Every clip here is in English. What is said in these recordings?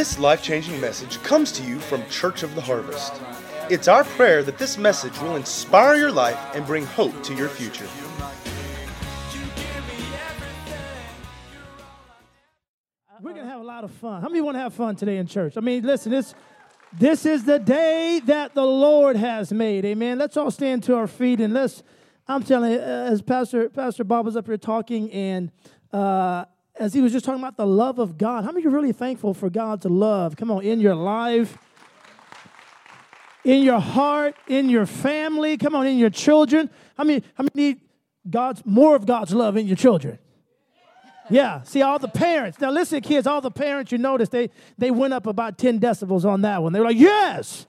This life changing message comes to you from Church of the Harvest. It's our prayer that this message will inspire your life and bring hope to your future. We're gonna have a lot of fun. How many want to have fun today in church? I mean, listen, this this is the day that the Lord has made. Amen. Let's all stand to our feet and let's. I'm telling you, as Pastor Pastor Bob was up here talking, and uh, as he was just talking about the love of God. How many are really thankful for God's love? Come on, in your life, in your heart, in your family. Come on, in your children. How many? How many need God's more of God's love in your children? Yeah, see all the parents. Now listen, kids, all the parents, you notice they they went up about 10 decibels on that one. They were like, yes.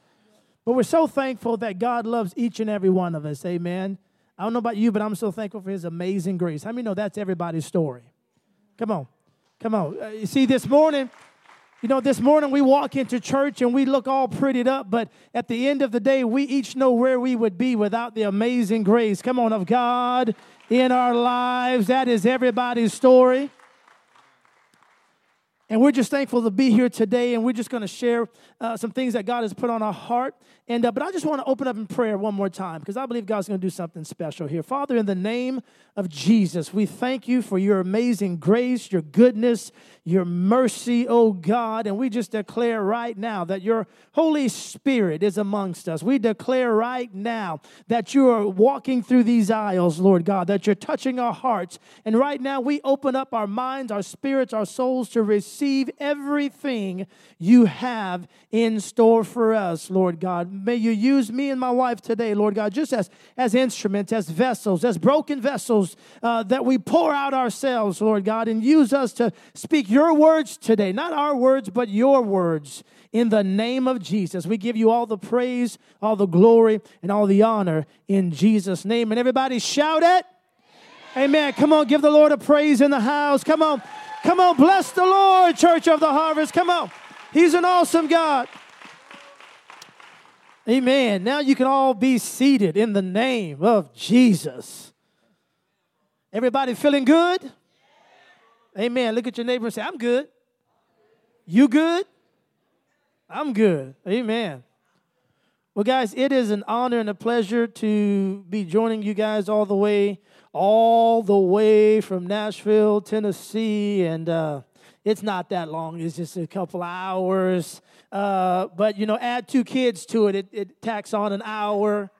But we're so thankful that God loves each and every one of us. Amen. I don't know about you, but I'm so thankful for his amazing grace. How many know that's everybody's story? Come on. Come on. Uh, you see, this morning, you know, this morning we walk into church and we look all prettied up, but at the end of the day, we each know where we would be without the amazing grace, come on, of God in our lives. That is everybody's story. And we're just thankful to be here today, and we're just going to share uh, some things that God has put on our heart. And uh, but I just want to open up in prayer one more time because I believe God's going to do something special here. Father, in the name of Jesus, we thank you for your amazing grace, your goodness, your mercy, oh God. And we just declare right now that your Holy Spirit is amongst us. We declare right now that you are walking through these aisles, Lord God, that you're touching our hearts. And right now we open up our minds, our spirits, our souls to receive everything you have in store for us, Lord God. May you use me and my wife today, Lord God, just as, as instruments, as vessels, as broken vessels uh, that we pour out ourselves, Lord God, and use us to speak your words today. Not our words, but your words. In the name of Jesus, we give you all the praise, all the glory, and all the honor in Jesus' name. And everybody shout it. Amen. Come on, give the Lord a praise in the house. Come on. Come on, bless the Lord, Church of the Harvest. Come on. He's an awesome God. Amen. Now you can all be seated in the name of Jesus. Everybody feeling good? Amen. Look at your neighbor and say, I'm good. You good? I'm good. Amen. Well, guys, it is an honor and a pleasure to be joining you guys all the way, all the way from Nashville, Tennessee, and uh, it's not that long. It's just a couple hours. Uh, but, you know, add two kids to it, it, it tacks on an hour.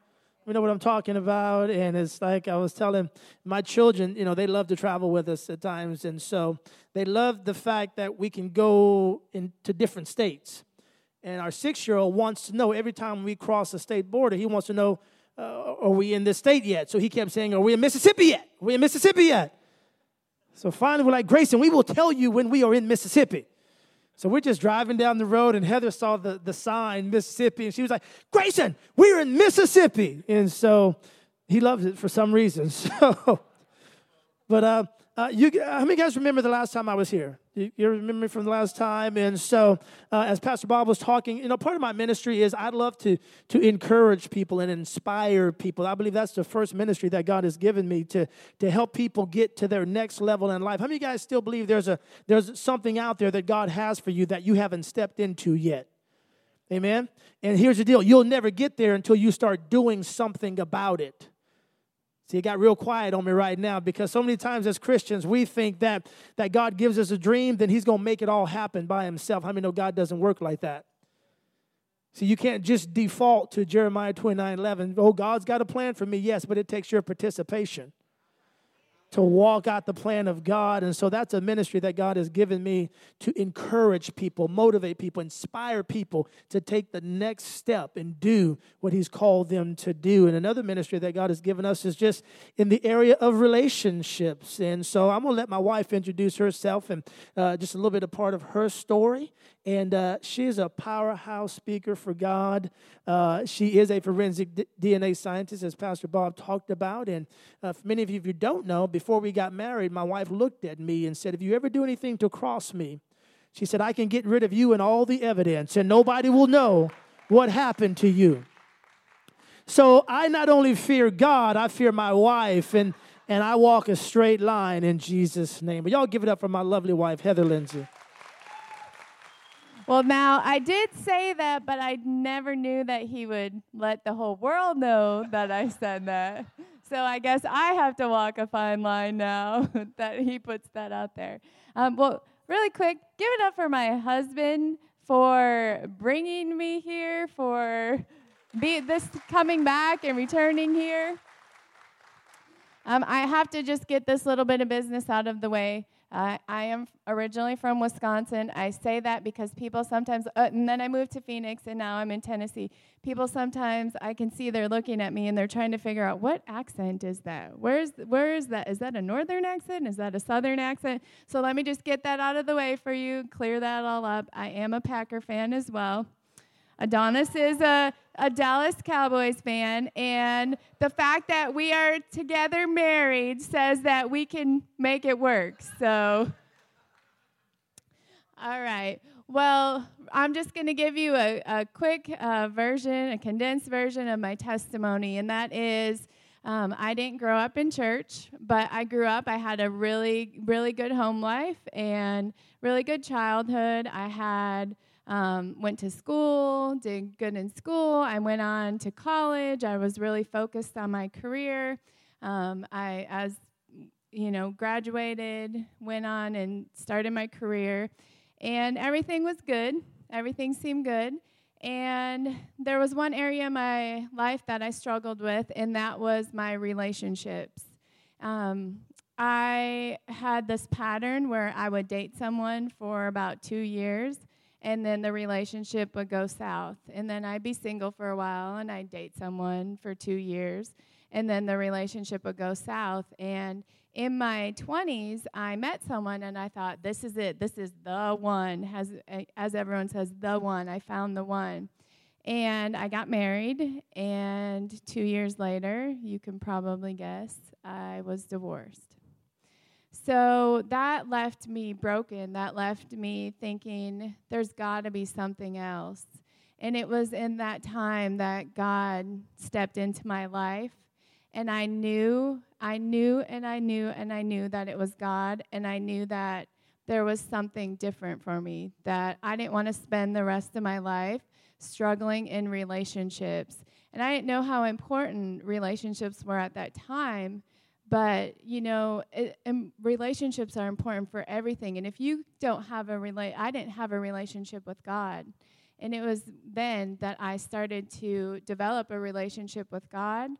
You know what I'm talking about? And it's like I was telling my children, you know, they love to travel with us at times. And so they love the fact that we can go into different states. And our six year old wants to know every time we cross the state border, he wants to know, uh, are we in this state yet? So he kept saying, Are we in Mississippi yet? Are we in Mississippi yet? So finally, we're like, Grayson, we will tell you when we are in Mississippi. So we're just driving down the road, and Heather saw the, the sign, Mississippi, and she was like, Grayson, we're in Mississippi. And so he loves it for some reason. So, but uh, uh, you, how many guys remember the last time I was here? You, you remember me from the last time? And so, uh, as Pastor Bob was talking, you know, part of my ministry is I'd love to to encourage people and inspire people. I believe that's the first ministry that God has given me to to help people get to their next level in life. How many of you guys still believe there's a there's something out there that God has for you that you haven't stepped into yet? Amen. And here's the deal: you'll never get there until you start doing something about it. See, it got real quiet on me right now because so many times as Christians, we think that, that God gives us a dream, then He's going to make it all happen by Himself. How many know God doesn't work like that? See, you can't just default to Jeremiah 29 11. Oh, God's got a plan for me, yes, but it takes your participation to walk out the plan of God. And so that's a ministry that God has given me to encourage people, motivate people, inspire people to take the next step and do what He's called them to do. And another ministry that God has given us is just in the area of relationships. And so I'm going to let my wife introduce herself and uh, just a little bit of part of her story. And uh, she is a powerhouse speaker for God. Uh, she is a forensic d- DNA scientist, as Pastor Bob talked about. And uh, for many of you, if you don't know, before we got married, my wife looked at me and said, If you ever do anything to cross me, she said, I can get rid of you and all the evidence, and nobody will know what happened to you. So I not only fear God, I fear my wife, and, and I walk a straight line in Jesus' name. But y'all give it up for my lovely wife, Heather Lindsay. Well, now I did say that, but I never knew that he would let the whole world know that I said that. So I guess I have to walk a fine line now that he puts that out there. Um, well, really quick, give it up for my husband for bringing me here, for be this coming back and returning here. Um, I have to just get this little bit of business out of the way. I am originally from Wisconsin. I say that because people sometimes, uh, and then I moved to Phoenix, and now I'm in Tennessee. People sometimes, I can see they're looking at me and they're trying to figure out what accent is that? Where's, where is that? Is that a northern accent? Is that a southern accent? So let me just get that out of the way for you, clear that all up. I am a Packer fan as well. Adonis is a, a Dallas Cowboys fan, and the fact that we are together married says that we can make it work. So, all right. Well, I'm just going to give you a, a quick uh, version, a condensed version of my testimony, and that is um, I didn't grow up in church, but I grew up. I had a really, really good home life and really good childhood. I had um, went to school, did good in school. I went on to college. I was really focused on my career. Um, I, as you know, graduated, went on and started my career, and everything was good. Everything seemed good. And there was one area in my life that I struggled with, and that was my relationships. Um, I had this pattern where I would date someone for about two years, and then the relationship would go south. And then I'd be single for a while and I'd date someone for two years, and then the relationship would go south. And in my 20s, I met someone and I thought, this is it. This is the one. As, eh, as everyone says, the one. I found the one. And I got married, and two years later, you can probably guess, I was divorced. So that left me broken. That left me thinking, there's got to be something else. And it was in that time that God stepped into my life. And I knew, I knew, and I knew, and I knew that it was God. And I knew that there was something different for me, that I didn't want to spend the rest of my life struggling in relationships. And I didn't know how important relationships were at that time but you know it, relationships are important for everything. And if you don't have a relate i didn't have a relationship with god. And it was then that i started to develop a relationship with god.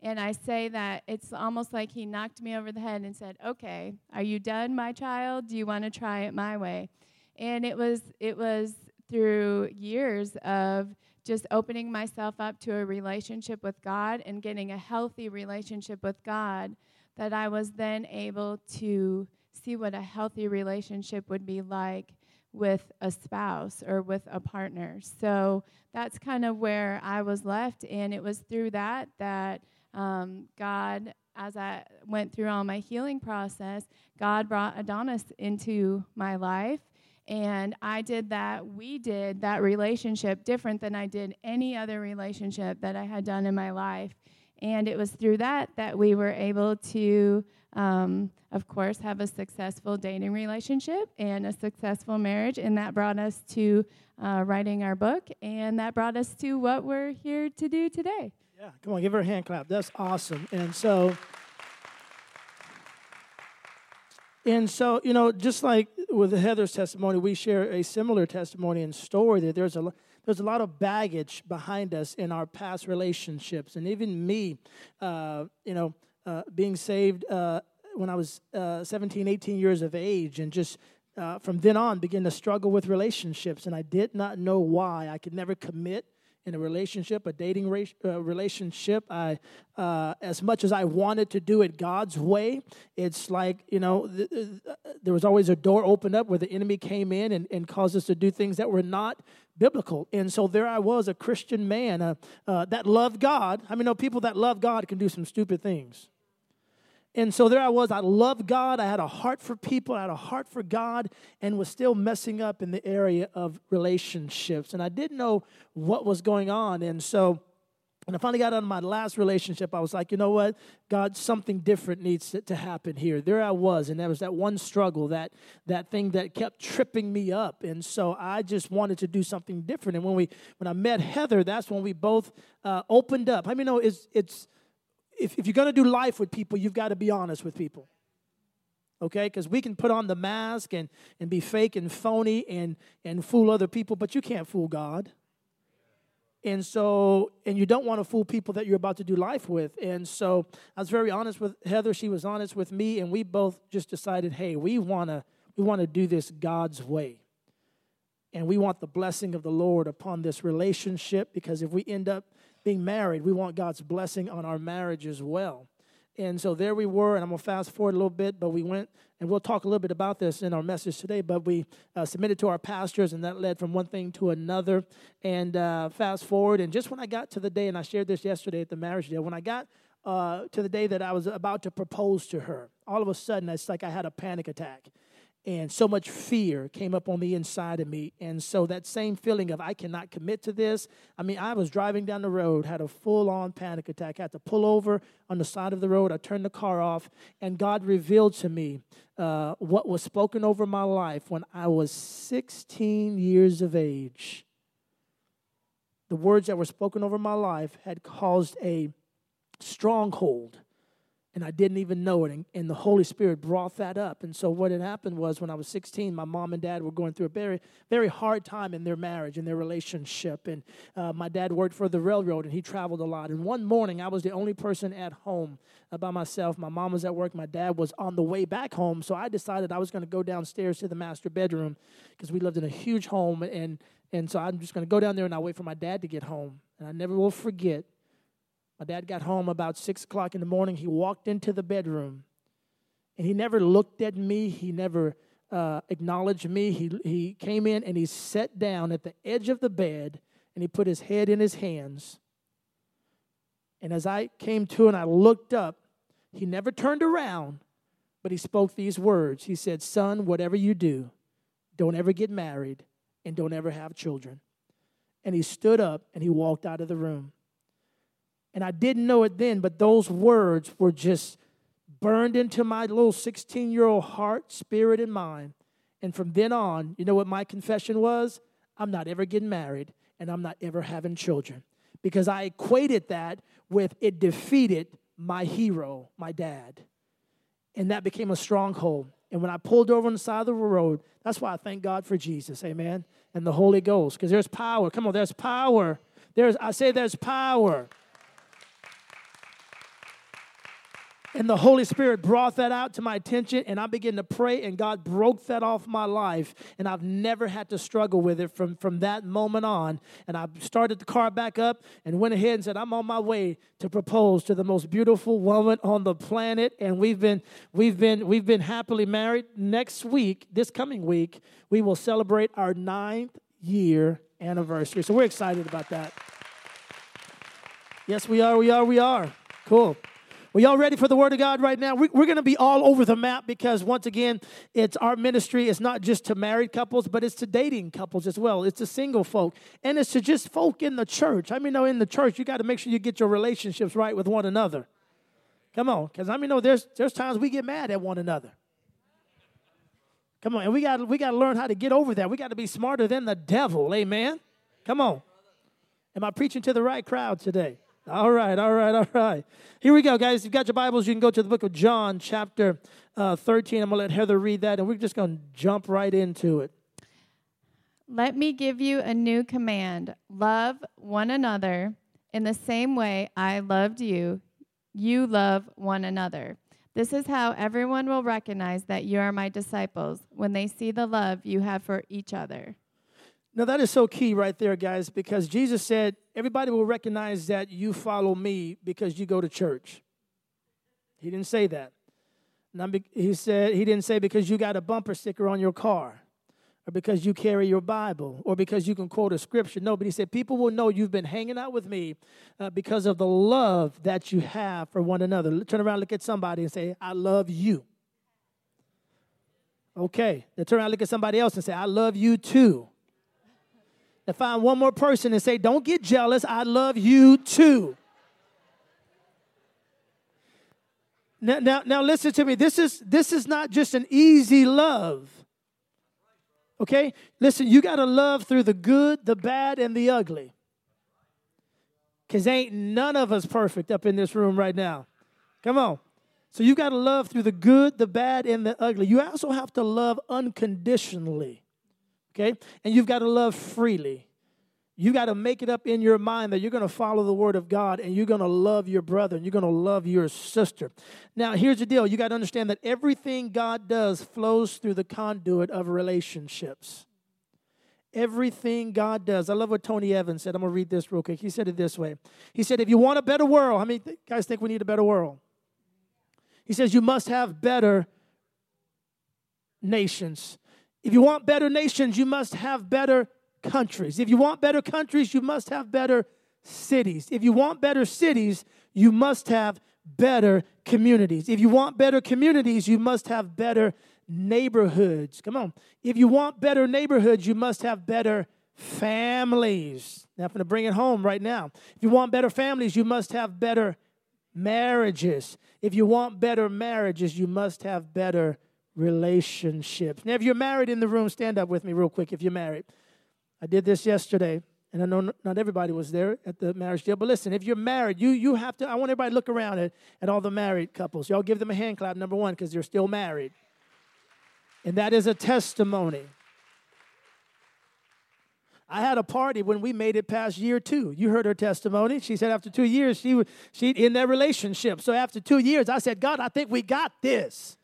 And i say that it's almost like he knocked me over the head and said okay are you done my child? Do you want to try it my way? And it was it was through years of just opening myself up to a relationship with God and getting a healthy relationship with God that I was then able to see what a healthy relationship would be like with a spouse or with a partner. So that's kind of where I was left. And it was through that that um, God, as I went through all my healing process, God brought Adonis into my life. And I did that, we did that relationship different than I did any other relationship that I had done in my life. And it was through that that we were able to, um, of course, have a successful dating relationship and a successful marriage. And that brought us to uh, writing our book. And that brought us to what we're here to do today. Yeah, come on, give her a hand clap. That's awesome. And so, and so, you know, just like with Heather's testimony, we share a similar testimony and story that there's a there's a lot of baggage behind us in our past relationships. And even me, uh, you know, uh, being saved uh, when I was uh, 17, 18 years of age, and just uh, from then on began to struggle with relationships. And I did not know why. I could never commit in a relationship, a dating ra- uh, relationship. I, uh, as much as I wanted to do it God's way, it's like you know, th- th- there was always a door opened up where the enemy came in and, and caused us to do things that were not biblical. And so there I was, a Christian man uh, uh that loved God. I mean, know people that love God can do some stupid things. And so there I was. I loved God. I had a heart for people. I had a heart for God and was still messing up in the area of relationships. And I didn't know what was going on. And so When I finally got out of my last relationship, I was like, you know what? God, something different needs to, to, happen here. There I was, and there was that one struggle, that that thing that kept tripping me up. And so I just wanted to do something different. And when we when I met Heather, that's when we both uh, opened up. I mean, know it's it's if, if you're gonna do life with people, you've got to be honest with people. Okay, because we can put on the mask and, and be fake and phony and, and fool other people, but you can't fool God. And so, and you don't want to fool people that you're about to do life with. And so I was very honest with Heather. She was honest with me. And we both just decided, hey, we want to we want to do this God's way. And we want the blessing of the Lord upon this relationship because if we end up being married, we want God's blessing on our marriage as well. And so there we were, and I'm going to fast forward a little bit, but we went, and we'll talk a little bit about this in our message today, but we uh, submitted to our pastors, and that led from one thing to another. And uh, fast forward, and just when I got to the day, and I shared this yesterday at the marriage day, when I got uh, to the day that I was about to propose to her, all of a sudden, it's like I had a panic attack and so much fear came up on the inside of me. And so that same feeling of i cannot commit to this. I mean i was driving down the road had a full-on panic attack had to pull over on the side of the road. I turned the car off and god revealed to me uh, what was spoken over my life when i was 16 years of age. The words that were spoken over my life had caused a stronghold and I didn't even know it. And, and, the Holy Spirit brought that up. And so what had happened was when I was 16, my mom and dad were going through a very, very hard time in their marriage and their relationship. And uh, my dad worked for the railroad and he traveled a lot. And one morning, I was the only person at home uh, by myself. My mom was at work. My dad was on the way back home. So I decided I was going to go downstairs to the master bedroom because we lived in a huge home. And, and so I'm just going to go down there and I'll wait for my dad to get home. And I never will forget my dad got home about six o'clock in the morning. He walked into the bedroom and he never looked at me. He never uh, acknowledged me. He, he came in and he sat down at the edge of the bed and he put his head in his hands. And as I came to and I looked up, he never turned around, but he spoke these words. He said, Son, whatever you do, don't ever get married and don't ever have children. And he stood up and he walked out of the room. And I didn't know it then, but those words were just burned into my little 16 year old heart, spirit, and mind. And from then on, you know what my confession was? I'm not ever getting married and I'm not ever having children. Because I equated that with it defeated my hero, my dad. And that became a stronghold. And when I pulled over on the side of the road, that's why I thank God for Jesus, amen, and the Holy Ghost. Because there's power. Come on, there's power. There's I say there's power. And the Holy Spirit brought that out to my attention, and I began to pray, and God broke that off my life. And I've never had to struggle with it from, from that moment on. And I started the car back up and went ahead and said, I'm on my way to propose to the most beautiful woman on the planet. And we've been, we've been, we've been happily married. Next week, this coming week, we will celebrate our ninth year anniversary. So we're excited about that. Yes, we are, we are, we are. Cool. Well, y'all ready for the Word of God right now? We're going to be all over the map because, once again, it's our ministry. It's not just to married couples, but it's to dating couples as well. It's to single folk, and it's to just folk in the church. I mean, know in the church, you got to make sure you get your relationships right with one another. Come on, because I mean, know there's there's times we get mad at one another. Come on, and we got we got to learn how to get over that. We got to be smarter than the devil. Amen. Come on. Am I preaching to the right crowd today? All right, all right, all right. Here we go, guys. If you've got your Bibles, you can go to the book of John, chapter uh, 13. I'm going to let Heather read that, and we're just going to jump right into it. Let me give you a new command love one another in the same way I loved you. You love one another. This is how everyone will recognize that you are my disciples when they see the love you have for each other. Now, that is so key right there, guys, because Jesus said, Everybody will recognize that you follow me because you go to church. He didn't say that. He said, He didn't say because you got a bumper sticker on your car or because you carry your Bible or because you can quote a scripture. No, but He said, People will know you've been hanging out with me uh, because of the love that you have for one another. Turn around, look at somebody, and say, I love you. Okay. Then turn around, look at somebody else and say, I love you too. To find one more person and say, Don't get jealous. I love you too. Now, now, now listen to me. This is this is not just an easy love. Okay? Listen, you got to love through the good, the bad, and the ugly. Because ain't none of us perfect up in this room right now. Come on. So you got to love through the good, the bad, and the ugly. You also have to love unconditionally. Okay? And you've got to love freely. You got to make it up in your mind that you're going to follow the word of God and you're going to love your brother and you're going to love your sister. Now, here's the deal you got to understand that everything God does flows through the conduit of relationships. Everything God does. I love what Tony Evans said. I'm going to read this real quick. He said it this way He said, If you want a better world, how many guys think we need a better world? He says, You must have better nations. If you want better nations, you must have better countries. If you want better countries, you must have better cities. If you want better cities, you must have better communities. If you want better communities, you must have better neighborhoods. Come on. If you want better neighborhoods, you must have better families. Now, I'm going to bring it home right now. If you want better families, you must have better marriages. If you want better marriages, you must have better relationships. Now, if you're married in the room, stand up with me real quick if you're married. I did this yesterday, and I know not everybody was there at the marriage deal. But listen, if you're married, you you have to. I want everybody to look around at, at all the married couples. Y'all give them a hand clap, number one, because they're still married. And that is a testimony. I had a party when we made it past year two. You heard her testimony. She said after two years, she she in their relationship. So after two years, I said, God, I think we got this.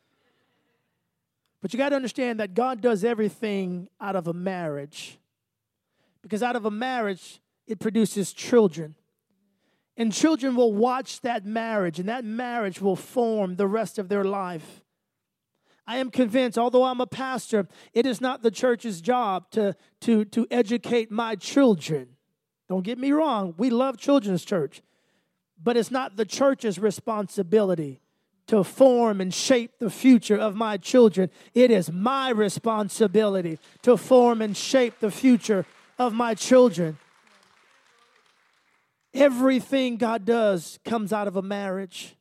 But you got to understand that God does everything out of a marriage. Because out of a marriage, it produces children. And children will watch that marriage, and that marriage will form the rest of their life. I am convinced, although I'm a pastor, it is not the church's job to, to, to educate my children. Don't get me wrong, we love children's church, but it's not the church's responsibility to form and shape the future of my children. It is my responsibility to form and shape the future of my children. Everything God does comes out of a marriage.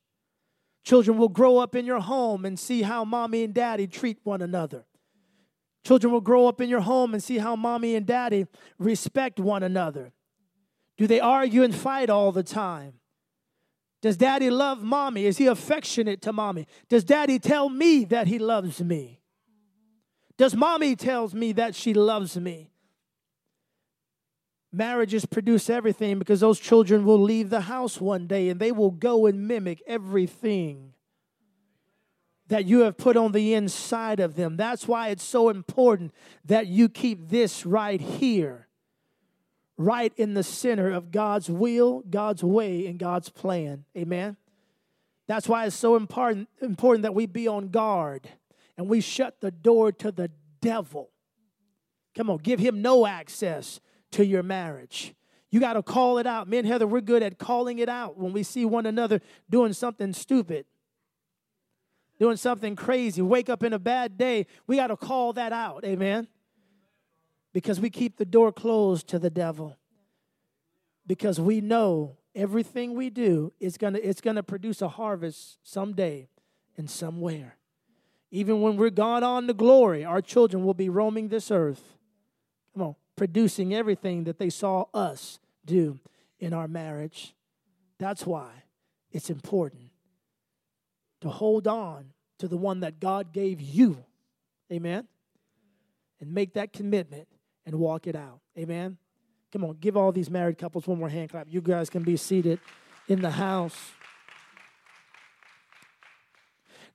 Children will grow up in your home and see how mommy and daddy treat one another. Children will grow up in your home and see how mommy and daddy respect one another. Do they argue and fight all the time? Does daddy love mommy? Is he affectionate to mommy? Does daddy tell me that he loves me? Does mommy tells me that she loves me? Marriages produce everything because those children will leave the house one day and they will go and mimic everything that you have put on the inside of them. That's why it's so important that you keep this right here, right in the center of God's will, God's way, and God's plan. Amen. That's why it's so important, important that we be on guard and we shut the door to the devil. Come on, give him no access to your marriage. You got to call it out. Me and Heather, we're good at calling it out when we see one another doing something stupid, doing something crazy, wake up in a bad day. We got to call that out. Amen. Because we keep the door closed to the devil. Because we know everything we do is gonna it's gonna produce a harvest someday and somewhere. Even when we're gone on to glory, our children will be roaming this earth. Come on producing everything that they saw us do in our marriage. That's why it's important to hold on to the one that God gave you. Amen. And make that commitment and walk it out. Amen. Come on, give all these married couples one more hand clap. You guys can be seated in the house.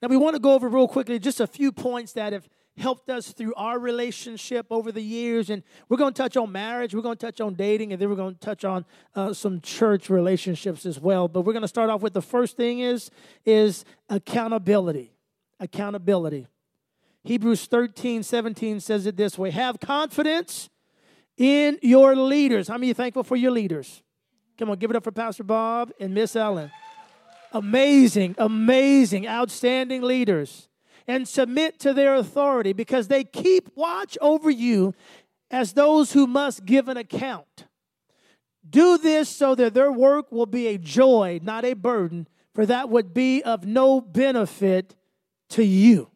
Now, we want to go over real quickly just a few points that have helped us through our relationship over the years. And we're going to touch on marriage, we're going to touch on dating, and then we're going to touch on uh, some church relationships as well. But we're going to start off with the first thing is, is accountability. Accountability. Hebrews 13, 17 says it this way Have confidence in your leaders. How many are thankful for your leaders? Come on, give it up for Pastor Bob and Miss Ellen. Amazing, amazing, outstanding leaders and submit to their authority because they keep watch over you as those who must give an account. Do this so that their work will be a joy, not a burden, for that would be of no benefit to you.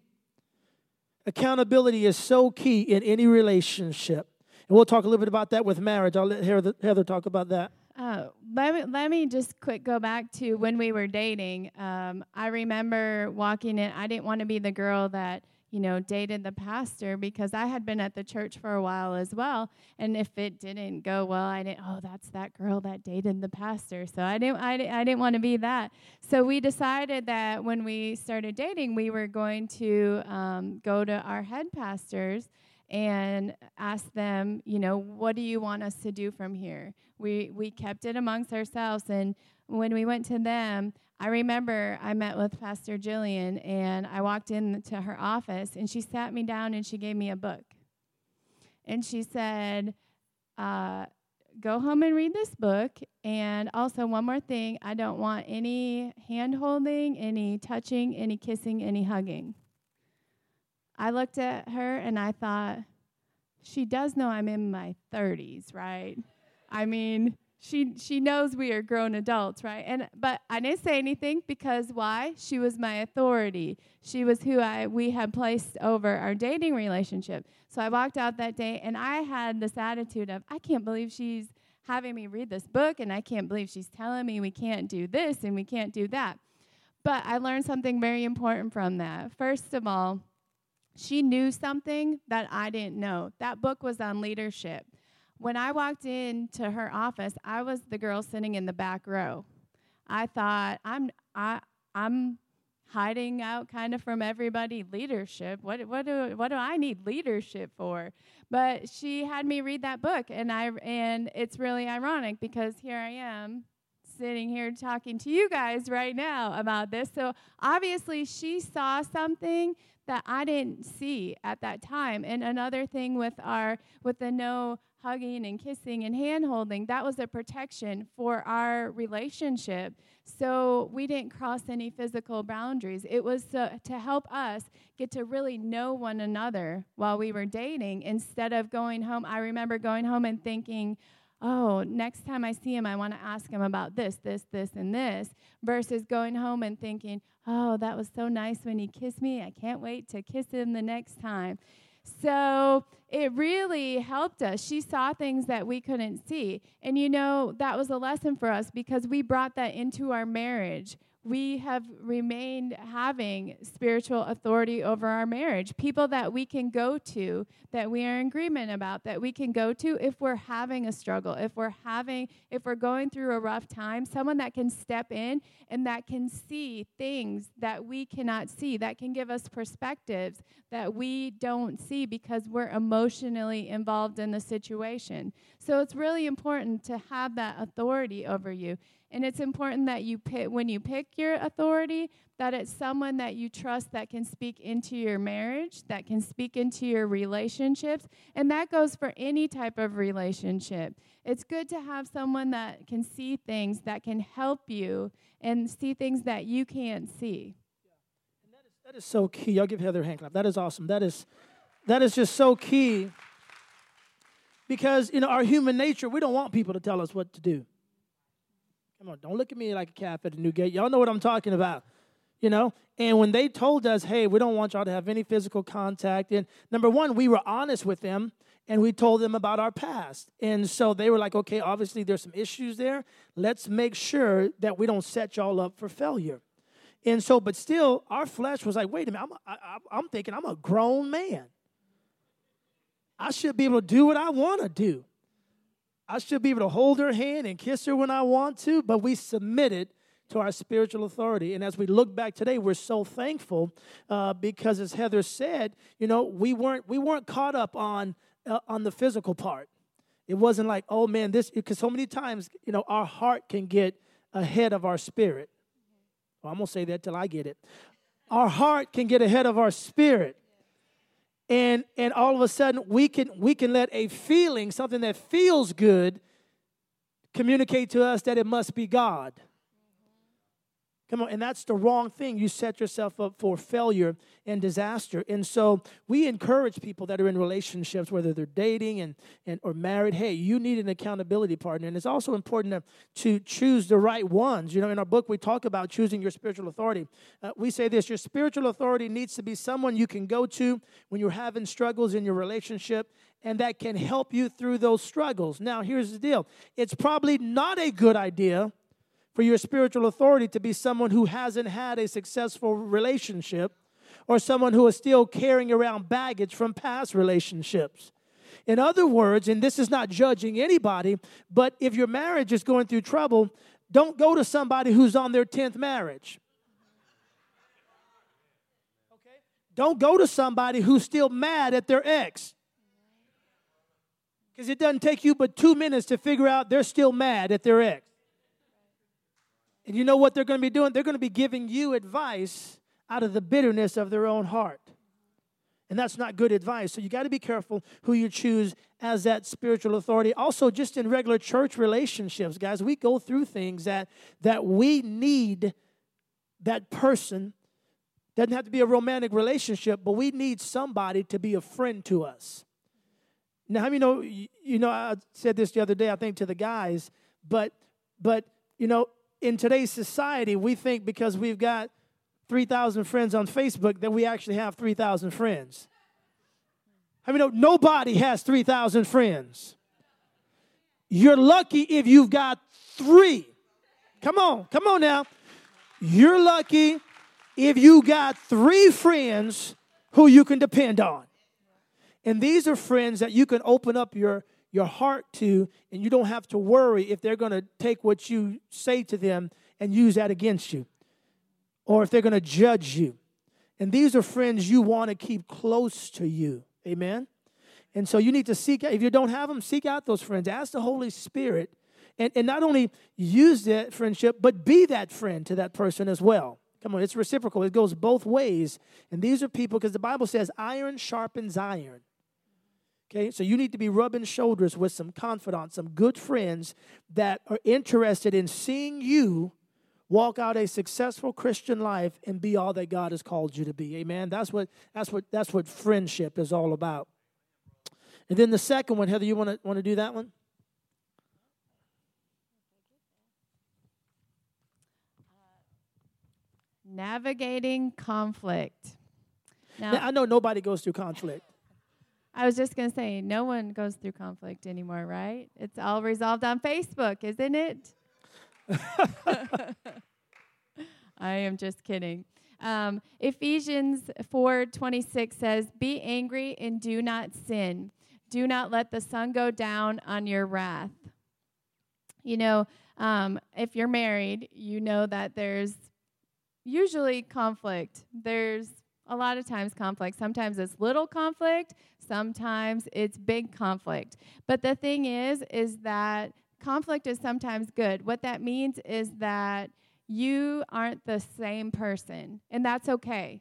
Accountability is so key in any relationship. And we'll talk a little bit about that with marriage. I'll let Heather, talk about that. Uh, let, me, let me just quick go back to when we were dating. Um, I remember walking in, I didn't want to be the girl that – you know, dated the pastor because I had been at the church for a while as well. And if it didn't go well, I didn't, oh, that's that girl that dated the pastor. So I didn't, I, I didn't want to be that. So we decided that when we started dating, we were going to um, go to our head pastors and ask them, you know, what do you want us to do from here? We, we kept it amongst ourselves. And when we went to them, I remember I met with Pastor Jillian and I walked into her office and she sat me down and she gave me a book. And she said, uh, Go home and read this book. And also, one more thing I don't want any hand holding, any touching, any kissing, any hugging. I looked at her and I thought, She does know I'm in my 30s, right? I mean, she she knows we are grown adults, right? And but I didn't say anything because why? She was my authority. She was who I we had placed over our dating relationship. So I walked out that day and I had this attitude of I can't believe she's having me read this book and I can't believe she's telling me we can't do this and we can't do that. But I learned something very important from that. First of all, she knew something that I didn't know. That book was on leadership. When I walked into her office, I was the girl sitting in the back row. I thought, I'm, I, I'm hiding out kind of from everybody. Leadership? What what do what do I need leadership for? But she had me read that book and I and it's really ironic because here I am sitting here talking to you guys right now about this. So obviously she saw something that I didn't see at that time. And another thing with our with the no hugging and kissing and hand holding, that was a protection for our relationship. So we didn't cross any physical boundaries. It was to, to help us get to really know one another while we were dating instead of going home. I remember going home and thinking, oh, next time I see him, I want to ask him about this, this, this, and this, versus going home and thinking, oh, that was so nice when he kissed me. I can't wait to kiss him the next time. So it really helped us. She saw things that we couldn't see. And you know, that was a lesson for us because we brought that into our marriage we have remained having spiritual authority over our marriage. People that we can go to, that we are in agreement about, that we can go to if we're having a struggle, if we're having, if we're going through a rough time, someone that can step in and that can see things that we cannot see, that can give us perspectives that we don't see because we're emotionally involved in the situation. So it's really important to have that authority over you. And it's important that you pick, when you pick your authority, that it's someone that you trust that can speak into your marriage, that can speak into your relationships. And that goes for any type of relationship. It's good to have someone that can see things, that can help you, and see things that you can't see. And that is, that is so key. Y'all give Heather a hand clap. That is awesome. That is, that is just so key. Because, you know, our human nature, we don't want people to tell us what to do. Come on, don't look at me like a calf at the new gate. Y'all know what I'm talking about. You know? And when they told us, hey, we don't want y'all to have any physical contact, and number one, we were honest with them and we told them about our past. And so they were like, okay, obviously there's some issues there. Let's make sure that we don't set y'all up for failure. And so, but still, our flesh was like, wait a minute, I'm, I, I'm thinking I'm a grown man. I should be able to do what I want to do. I should be able to hold her hand and kiss her when I want to, but we submitted to our spiritual authority. And as we look back today, we're so thankful uh, because, as Heather said, you know, we weren't we weren't caught up on uh, on the physical part. It wasn't like, oh man, this because so many times, you know, our heart can get ahead of our spirit. Well, I'm gonna say that till I get it. Our heart can get ahead of our spirit and and all of a sudden we can we can let a feeling something that feels good communicate to us that it must be god Come on, and that's the wrong thing. You set yourself up for failure and disaster. And so we encourage people that are in relationships, whether they're dating and, and or married, hey, you need an accountability partner. And it's also important to, to choose the right ones. You know, in our book, we talk about choosing your spiritual authority. Uh, we say this your spiritual authority needs to be someone you can go to when you're having struggles in your relationship and that can help you through those struggles. Now, here's the deal it's probably not a good idea for your spiritual authority to be someone who hasn't had a successful relationship or someone who is still carrying around baggage from past relationships. In other words, and this is not judging anybody, but if your marriage is going through trouble, don't go to somebody who's on their 10th marriage. Okay? Don't go to somebody who's still mad at their ex. Because it doesn't take you but two minutes to figure out they're still mad at their ex. And you know what they're going to be doing? They're going to be giving you advice out of the bitterness of their own heart. And that's not good advice. So you got to be careful who you choose as that spiritual authority. Also, just in regular church relationships, guys, we go through things that that we need that person. Doesn't have to be a romantic relationship, but we need somebody to be a friend to us. Now, how many know? You know, I said this the other day, I think, to the guys, but but you know, in today's society, we think because we've got 3,000 friends on Facebook that we actually have 3,000 friends. I mean, nobody has 3,000 friends. You're lucky if you've got three. Come on, come on now. You're lucky if you got three friends who you can depend on. And these are friends that you can open up your your heart to, and you don't have to worry if they're going to take what you say to them and use that against you, or if they're going to judge you. And these are friends you want to keep close to you. Amen? And so you need to seek out, if you don't have them, seek out those friends. Ask the Holy Spirit, and, and not only use that friendship, but be that friend to that person as well. Come on, it's reciprocal. It goes both ways. And these are people, because the Bible says iron sharpens iron. Okay, so you need to be rubbing shoulders with some confidants, some good friends that are interested in seeing you walk out a successful Christian life and be all that God has called you to be. Amen. That's what that's what that's what friendship is all about. And then the second one, Heather, you want to want to do that one? Navigating conflict. Now, now I know nobody goes through conflict. I was just going to say, no one goes through conflict anymore, right? It's all resolved on Facebook, isn't it? I am just kidding. Um, Ephesians 4:26 says, "Be angry and do not sin. Do not let the sun go down on your wrath." You know, um, if you're married, you know that there's usually conflict. There's a lot of times conflict. Sometimes it's little conflict, sometimes it's big conflict. But the thing is is that conflict is sometimes good. What that means is that you aren't the same person, and that's okay.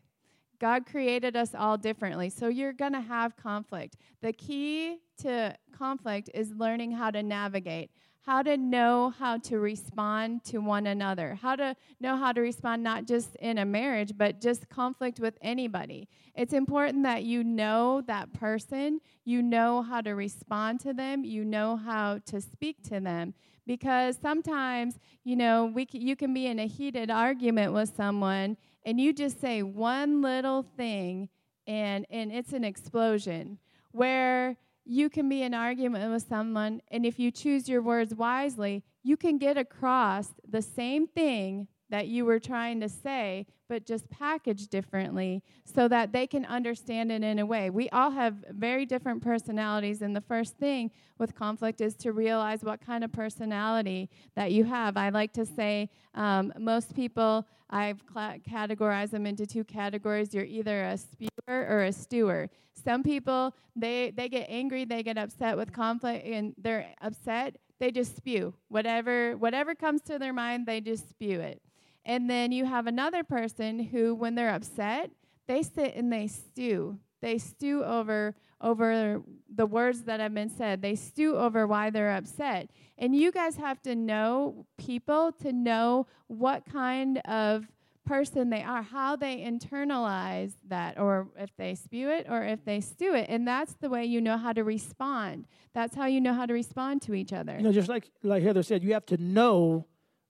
God created us all differently, so you're going to have conflict. The key to conflict is learning how to navigate how to know how to respond to one another, how to know how to respond not just in a marriage, but just conflict with anybody. It's important that you know that person, you know how to respond to them, you know how to speak to them. Because sometimes, you know, we c- you can be in a heated argument with someone and you just say one little thing and, and it's an explosion. Where you can be in argument with someone, and if you choose your words wisely, you can get across the same thing that you were trying to say, but just packaged differently so that they can understand it in a way. We all have very different personalities, and the first thing with conflict is to realize what kind of personality that you have. I like to say um, most people, I've cl- categorized them into two categories. You're either a spewer or a stewer. Some people, they, they get angry, they get upset with conflict, and they're upset, they just spew. Whatever, whatever comes to their mind, they just spew it. And then you have another person who, when they're upset, they sit and they stew. They stew over over the words that have been said. They stew over why they're upset. And you guys have to know people to know what kind of person they are, how they internalize that, or if they spew it or if they stew it. And that's the way you know how to respond. That's how you know how to respond to each other. You know, just like like Heather said, you have to know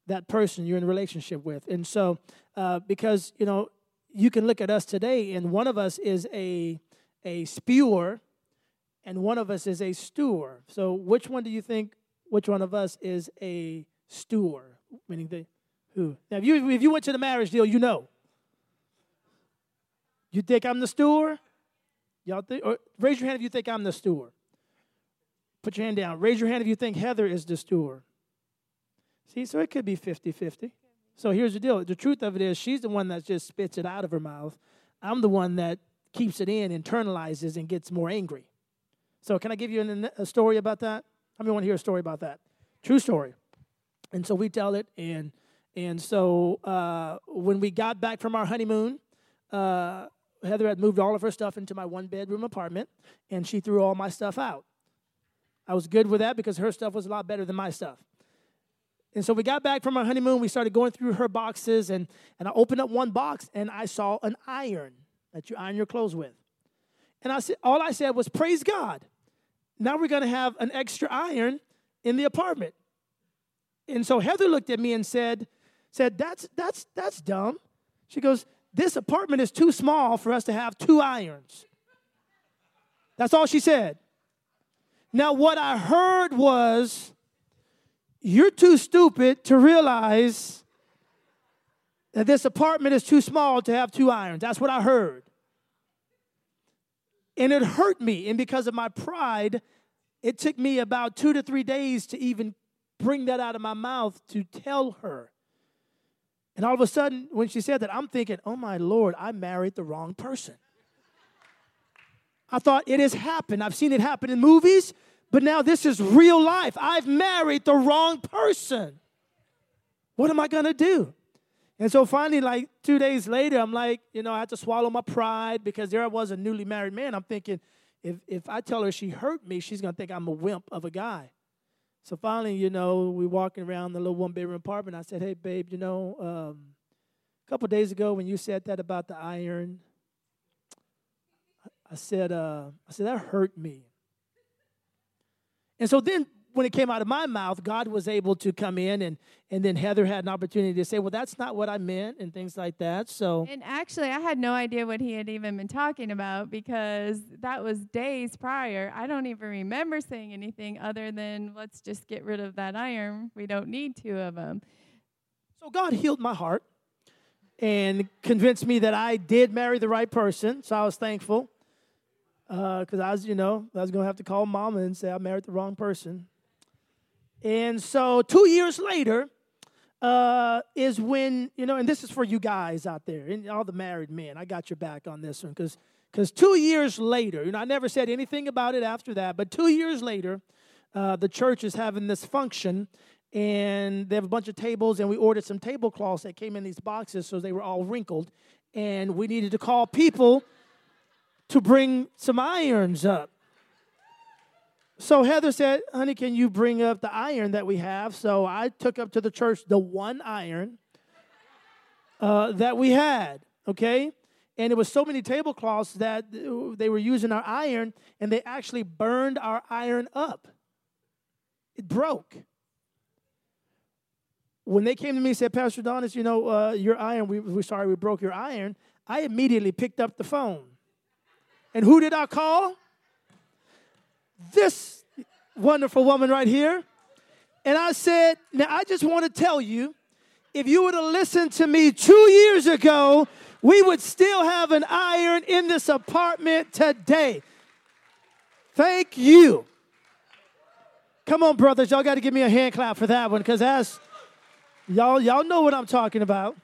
that person you're in relationship with. And so, uh, because you know, you can look at us today, and one of us is a a spewer, and one of us is a stewer. So, which one do you think? Which one of us is a stewer? Meaning the who? Now, if you if you went to the marriage deal, you know. You think I'm the steward? Y'all think? Or raise your hand if you think I'm the steward. Put your hand down. Raise your hand if you think Heather is the steward. See, so it could be 50 50. So here's the deal. The truth of it is, she's the one that just spits it out of her mouth. I'm the one that keeps it in, internalizes, and gets more angry. So, can I give you an, a story about that? How many want to hear a story about that? True story. And so we tell it, and and so uh, when we got back from our honeymoon, uh, Heather had moved all of her stuff into my one bedroom apartment, and she threw all my stuff out. I was good with that because her stuff was a lot better than my stuff. And so we got back from our honeymoon. We started going through her boxes, and, and I opened up one box and I saw an iron that you iron your clothes with. And I said, all I said was, Praise God. Now we're going to have an extra iron in the apartment. And so Heather looked at me and said, said, That's that's that's dumb. She goes, This apartment is too small for us to have two irons. That's all she said. Now, what I heard was, You're too stupid to realize that this apartment is too small to have two irons. That's what I heard. And it hurt me. And because of my pride, it took me about two to three days to even bring that out of my mouth to tell her. And all of a sudden, when she said that, I'm thinking, oh my Lord, I married the wrong person. I thought it has happened. I've seen it happen in movies, but now this is real life. I've married the wrong person. What am I going to do? And so finally, like two days later, I'm like, you know, I had to swallow my pride because there I was, a newly married man. I'm thinking, if, if I tell her she hurt me, she's going to think I'm a wimp of a guy. So finally, you know, we walking around the little one bedroom apartment. I said, hey, babe, you know, um, a couple days ago when you said that about the iron, I said, uh, I said, that hurt me. And so then when it came out of my mouth, God was able to come in, and and then Heather had an opportunity to say, "Well, that's not what I meant," and things like that. So, and actually, I had no idea what he had even been talking about because that was days prior. I don't even remember saying anything other than, "Let's just get rid of that iron. We don't need two of them." So God healed my heart and convinced me that I did marry the right person. So I was thankful because uh, I was, you know, I was to have to call mama and say I married the wrong person. And so two years later uh, is when, you know, and this is for you guys out there, and all the married men. I got your back on this one because because two years later, you know, I never said anything about it after that, but two years later, uh, the church is having this function and they have a bunch of tables and we ordered some tablecloths that came in these boxes so they were all wrinkled and we needed to call people to bring some irons up so Heather said, Honey, can you bring up the iron that we have? So I took up to the church the one iron uh, that we had, okay? And it was so many tablecloths that they were using our iron and they actually burned our iron up. It broke. When they came to me and said, Pastor Adonis, you know, uh, your iron, we, we're sorry we broke your iron, I immediately picked up the phone. And who did I call? this wonderful woman right here. And I said, Now I just want to tell you, if you would have listened to me two years ago, we would still have an iron in this apartment today. Thank you. Come on, brothers. Y'all got to give me a hand clap for that one because that's, y'all, y'all know what I'm talking about.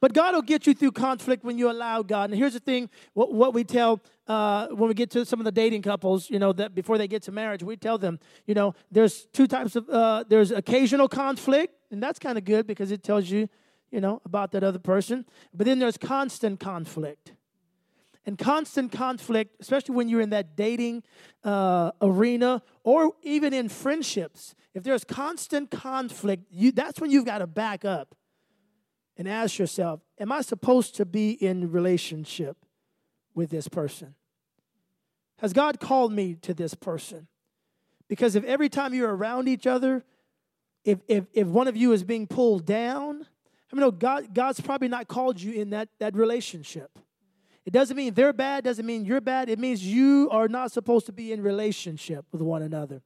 But God will get you through conflict when you allow God. And here's the thing what, what we tell uh, when we get to some of the dating couples, you know, that before they get to marriage, we tell them, you know, there's two types of, uh, there's occasional conflict, and that's kind of good because it tells you, you know, about that other person. But then there's constant conflict. And constant conflict, especially when you're in that dating uh, arena or even in friendships, if there's constant conflict, you, that's when you've got to back up and ask yourself, Am I supposed to be in relationship with this person? Has God called me to this person? Because if every time you're around each other, if, if, if one of you is being pulled down, I mean, no, God, God's probably not called you in that, that relationship. It doesn't mean they're bad, doesn't mean you're bad. It means you are not supposed to be in relationship with one another.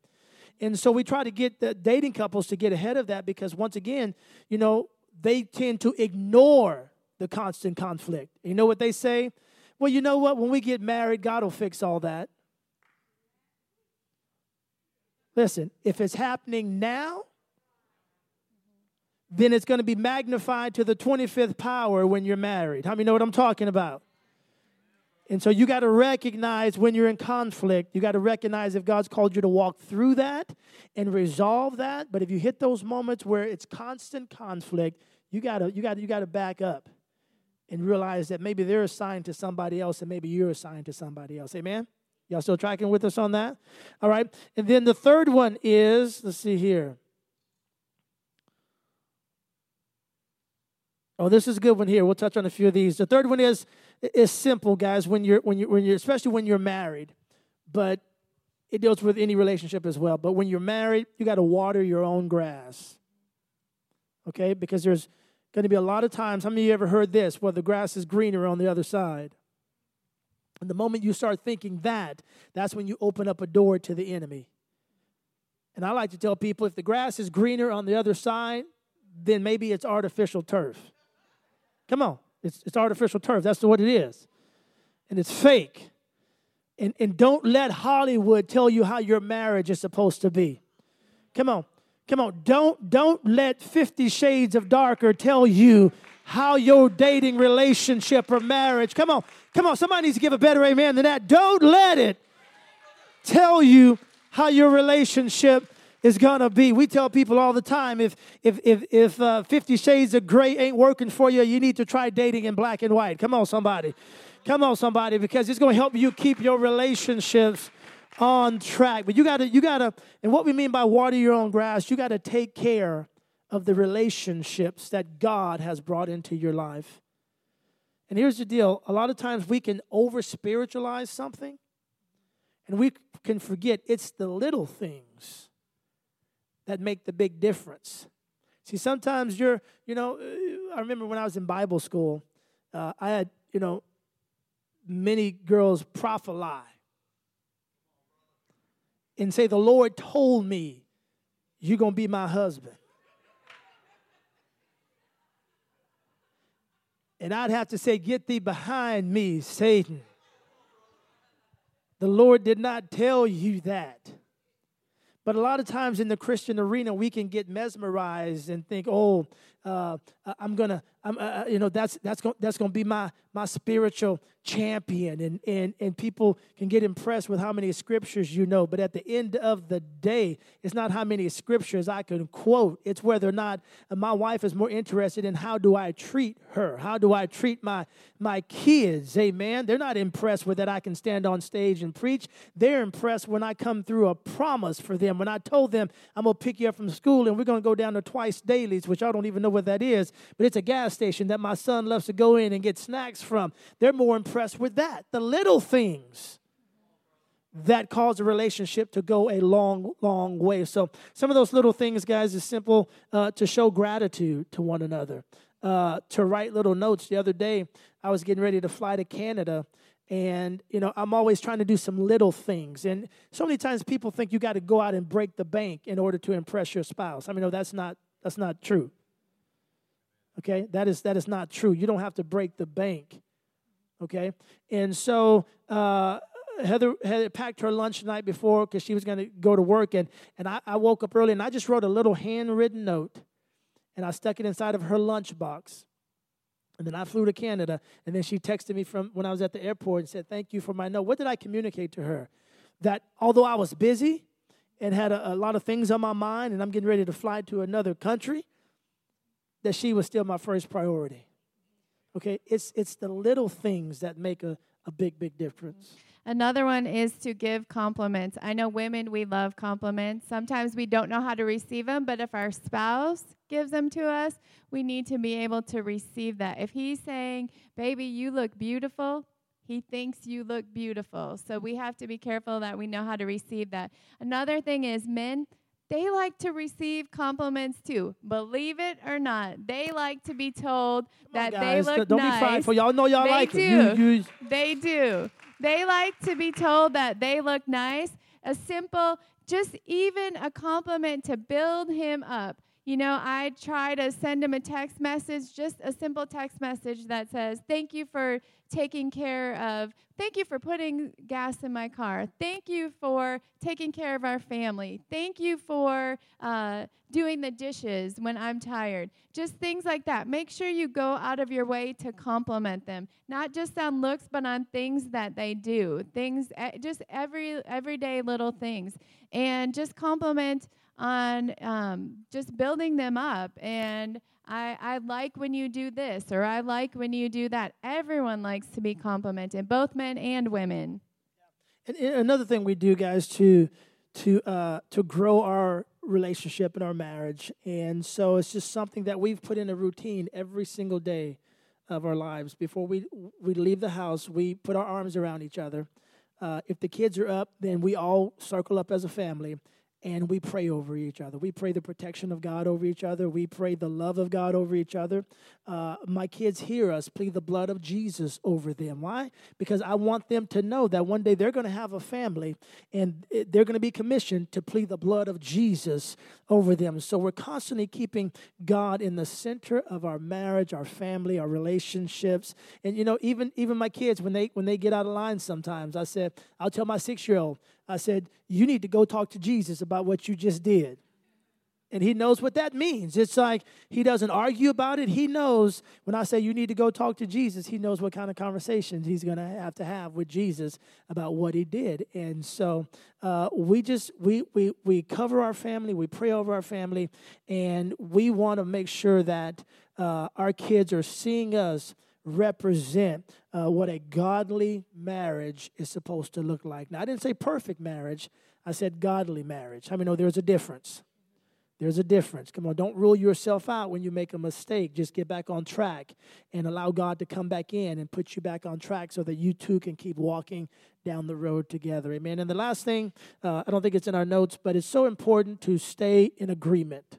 And so we try to get the dating couples to get ahead of that because once again, you know, they tend to ignore the constant conflict. You know what they say? Well, you know what? When we get married, God will fix all that. Listen, if it's happening now, then it's going to be magnified to the 25th power when you're married. How many know what I'm talking about? And so you got to recognize when you're in conflict, you got to recognize if God's called you to walk through that and resolve that. But if you hit those moments where it's constant conflict, you got to you got you got to back up and realize that maybe they're assigned to somebody else and maybe you're assigned to somebody else. Amen. Y'all still tracking with us on that? All right. And then the third one is, let's see here. Oh, this is a good one here. We'll touch on a few of these. The third one is is simple, guys. When you're when you when you're especially when you're married, but it deals with any relationship as well. But when you're married, you got to water your own grass. Okay, because there's going to be a lot of times. How many of you ever heard this? Well, the grass is greener on the other side. And the moment you start thinking that, that's when you open up a door to the enemy. And I like to tell people if the grass is greener on the other side, then maybe it's artificial turf. Come on. It's, it's artificial turf. That's what it is. And it's fake. And, and don't let Hollywood tell you how your marriage is supposed to be. Come on. Come on. Don't, don't let 50 Shades of Darker tell you how your dating relationship or marriage. Come on. Come on. Somebody needs to give a better amen than that. Don't let it tell you how your relationship is gonna be. We tell people all the time if if if if uh, Fifty Shades of Grey ain't working for you, you need to try dating in black and white. Come on, somebody, come on, somebody, because it's gonna help you keep your relationships on track. But you gotta you gotta, and what we mean by water your own grass, you gotta take care of the relationships that God has brought into your life. And here's the deal: a lot of times we can over spiritualize something, and we can forget it's the little things that make the big difference. See, sometimes you're, you know, uh, I remember when I was in Bible school, uh, I had, you know, many girls prophesy and say, The Lord told me you're going to be my husband. And I'd have to say, Get thee behind me, Satan. The Lord did not tell you that. But a lot of times in the Christian arena, we can get mesmerized and think, "Oh, uh, I'm gonna, I'm, uh, uh, you know, that's that's gonna, that's gonna be my my spiritual champion and, and, and people can get impressed with how many scriptures you know. But at the end of the day, it's not how many scriptures I can quote. It's whether or not my wife is more interested in how do I treat her? How do I treat my, my kids? Amen. They're not impressed with that I can stand on stage and preach. They're impressed when I come through a promise for them. When I told them I'm to pick you up from school and we're to go down to twice dailies, which I don't even know what that is, but it's a gas station that my son loves to go in and get snacks from. They're more impressed with that. The little things that cause a relationship to go a long, long way. So, some of those little things, guys, is simple uh, to show gratitude to one another, uh, to write little notes. The other day, I was getting ready to fly to Canada. And, you know, I'm always trying to do some little things. And so many times people think you got to go out and break the bank in order to impress your spouse. I mean, no, that's not, that's not true. Okay? That is, that is not true. You don't have to break the bank okay? And so uh, Heather had packed her lunch the night before because she was going to go to work, and, and I, I woke up early and I just wrote a little handwritten note, and I stuck it inside of her lunchbox. And then I flew to Canada, and then she texted me from when I was at the airport and said, Thank you for my note. What did I communicate to her? That although I was busy and had a, a lot of things on my mind, and I'm getting ready to fly to another country, that she was still my first priority. Okay, it's it's the little things that make a, a big, big difference. Another one is to give compliments. I know women, we love compliments. Sometimes we don't know how to receive them, but if our spouse gives them to us, we need to be able to receive that. If he's saying, Baby, you look beautiful, he thinks you look beautiful. So we have to be careful that we know how to receive that. Another thing is, men, they like to receive compliments too. Believe it or not, they like to be told that on, they look nice. Don't be prideful. Y'all know y'all They like do. it. You, you, They do. They like to be told that they look nice. A simple, just even a compliment to build him up. You know, I try to send him a text message, just a simple text message that says, Thank you for taking care of, thank you for putting gas in my car. Thank you for taking care of our family. Thank you for uh, doing the dishes when I'm tired. Just things like that. Make sure you go out of your way to compliment them, not just on looks, but on things that they do. Things, just every everyday little things, and just compliment on um, just building them up. And I, I like when you do this, or I like when you do that. Everyone likes to be complimented, both men and women. And, and another thing we do, guys, to to uh, to grow our relationship and our marriage, and so it's just something that we've put in a routine every single day of our lives. Before we we leave the house, we put our arms around each other. Uh, if the kids are up, then we all circle up as a family and we pray over each other. We pray the protection of God over each other. We pray the love of God over each other. Uh, my kids hear us plead the blood of Jesus over them. Why? Because I want them to know that one day they're going to have a family and they're going to be commissioned to plead the blood of Jesus over them. So we're constantly keeping God in the center of our marriage, our family, our relationships. And you know, even even my kids when they when they get out of line sometimes, I said, I'll tell my 6-year-old, I said, you need to go talk to Jesus about what you just did. And he knows what that means. It's like he doesn't argue about it. He knows when I say you need to go talk to Jesus, he knows what kind of conversations he's going to have to have with Jesus about what he did. And so uh, we just we we we cover our family, we pray over our family, and we want to make sure that uh, our kids are seeing us represent uh, what a godly marriage is supposed to look like. Now, I didn't say perfect marriage. I said godly marriage. How many know there's a difference? There's a difference. Come on, don't rule yourself out when you make a mistake. Just get back on track and allow God to come back in and put you back on track so that you two can keep walking down the road together. Amen. And the last thing, uh, I don't think it's in our notes, but it's so important to stay in agreement.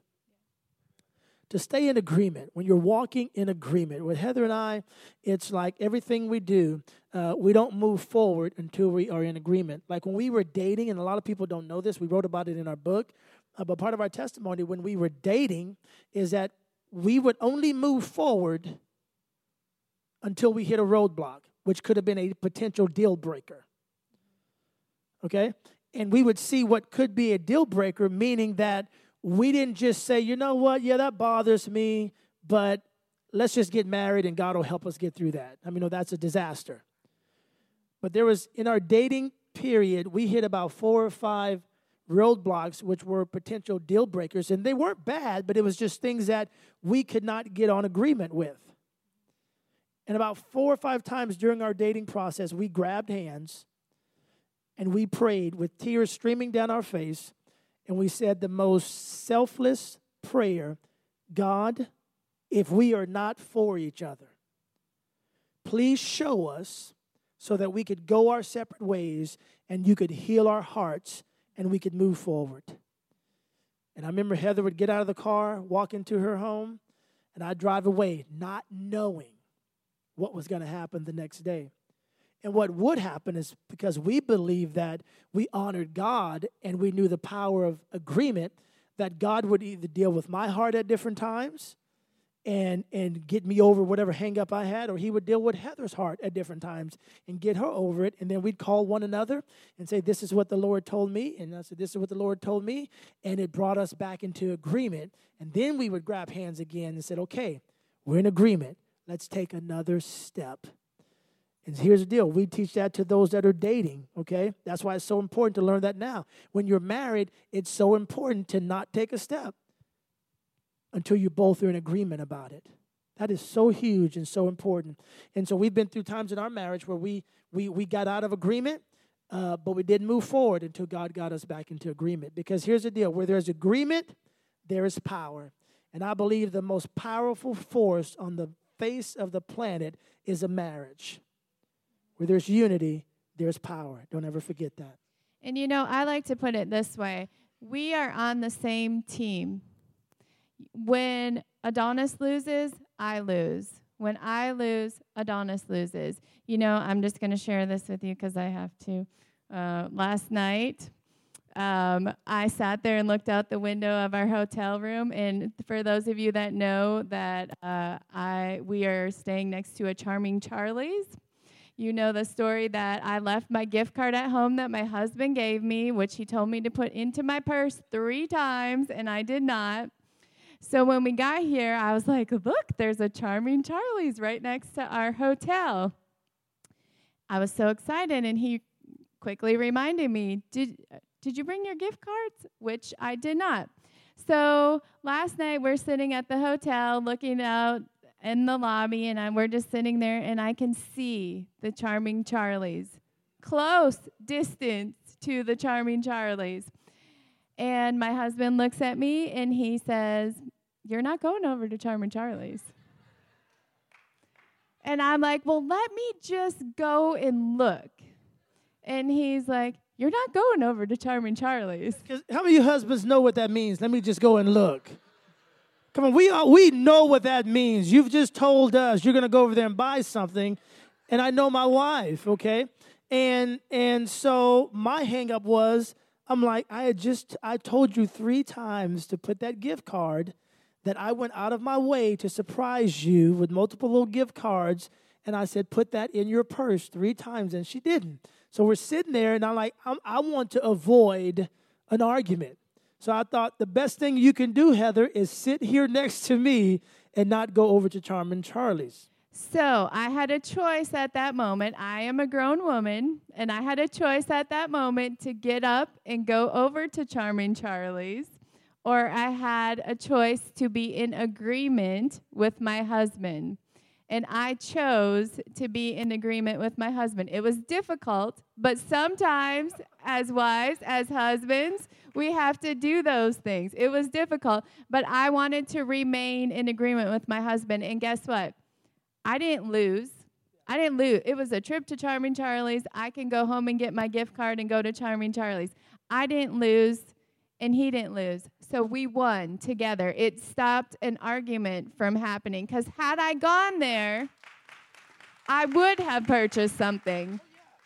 To stay in agreement. When you're walking in agreement with Heather and I, it's like everything we do, uh, we don't move forward until we are in agreement. Like when we were dating, and a lot of people don't know this, we wrote about it in our book. Uh, but part of our testimony when we were dating is that we would only move forward until we hit a roadblock, which could have been a potential deal breaker. Okay? And we would see what could be a deal breaker, meaning that we didn't just say, you know what, yeah, that bothers me, but let's just get married and God will help us get through that. I mean, no, that's a disaster. But there was, in our dating period, we hit about four or five roadblocks, which were potential deal breakers. And they weren't bad, but it was just things that we could not get on agreement with. And about four or five times during our dating process, we grabbed hands and we prayed with tears streaming down our face. And we said the most selfless prayer God, if we are not for each other, please show us so that we could go our separate ways and you could heal our hearts and we could move forward. And I remember Heather would get out of the car, walk into her home, and I'd drive away not knowing what was going to happen the next day. And what would happen is because we believed that we honored God and we knew the power of agreement, that God would either deal with my heart at different times and and get me over whatever hang up I had, or he would deal with Heather's heart at different times and get her over it. And then we'd call one another and say, This is what the Lord told me. And I said, This is what the Lord told me. And it brought us back into agreement. And then we would grab hands again and said, Okay, we're in agreement. Let's take another step. And here's the deal we teach that to those that are dating, okay? That's why it's so important to learn that now. When you're married, it's so important to not take a step until you both are in agreement about it. That is so huge and so important. And so we've been through times in our marriage where we we we got out of agreement, uh, but we didn't move forward until God got us back into agreement. Because here's the deal: where there's agreement, there is power. And I believe the most powerful force on the face of the planet is a marriage. Where there's unity, there's power. Don't ever forget that. And you know, I like to put it this way we are on the same team. When Adonis loses, I lose. When I lose, Adonis loses. You know, I'm just going to share this with you because I have to. Uh, last night, um, I sat there and looked out the window of our hotel room. And for those of you that know that uh, I we are staying next to a charming Charlie's, you know the story that I left my gift card at home that my husband gave me, which he told me to put into my purse three times, and I did not. So when we got here, I was like, look, there's a charming Charlie's right next to our hotel. I was so excited, and he quickly reminded me, did, did you bring your gift cards? Which I did not. So last night, we're sitting at the hotel looking out in the lobby, and I, we're just sitting there, and I can see the charming Charlie's, close distance to the charming Charlie's. And my husband looks at me and he says, You're not going over to Charming Charlie's. And I'm like, Well, let me just go and look. And he's like, You're not going over to Charming Charlie's. How many husbands know what that means? Let me just go and look. Come on, we, are, we know what that means. You've just told us you're going to go over there and buy something. And I know my wife, okay? And and so my hangup was I'm like, I had just I told you three times to put that gift card that I went out of my way to surprise you with multiple little gift cards. And I said, put that in your purse three times, and she didn't. So we're sitting there, and I'm like, I'm, I want to avoid an argument. So I thought the best thing you can do, Heather, is sit here next to me and not go over to Charmin Charlie's. So I had a choice at that moment. I am a grown woman, and I had a choice at that moment to get up and go over to Charming Charlie's, or I had a choice to be in agreement with my husband. And I chose to be in agreement with my husband. It was difficult, but sometimes, as wives, as husbands, we have to do those things. It was difficult, but I wanted to remain in agreement with my husband. And guess what? I didn't lose. I didn't lose. It was a trip to Charming Charlie's. I can go home and get my gift card and go to Charming Charlie's. I didn't lose, and he didn't lose. So we won together. It stopped an argument from happening. Because had I gone there, I would have purchased something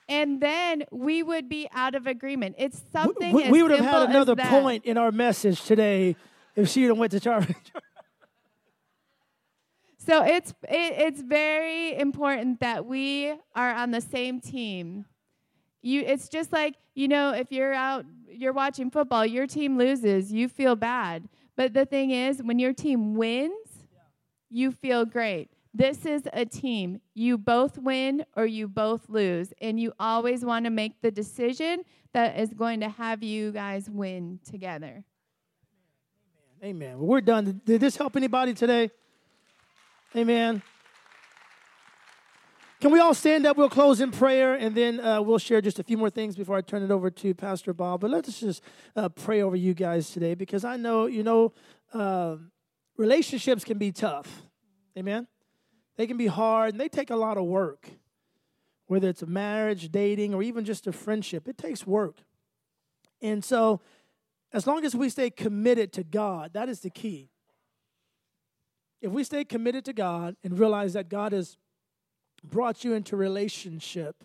and then we would be out of agreement. It's something we, we would have had another point in our message today if she had went to Charlie. so it's it, it's very important that we are on the same team. You, it's just like you know, if you're out, you're watching football, your team loses, you feel bad. But the thing is, when your team wins, you feel great. This is a team. You both win or you both lose. And you always want to make the decision that is going to have you guys win together. Amen. Well, we're done. Did this help anybody today? Amen. Can we all stand up? We'll close in prayer and then uh, we'll share just a few more things before I turn it over to Pastor Bob. But let's just uh, pray over you guys today because I know, you know, uh, relationships can be tough. Amen. They can be hard and they take a lot of work. Whether it's a marriage, dating, or even just a friendship, it takes work. And so, as long as we stay committed to God, that is the key. If we stay committed to God and realize that God has brought you into relationship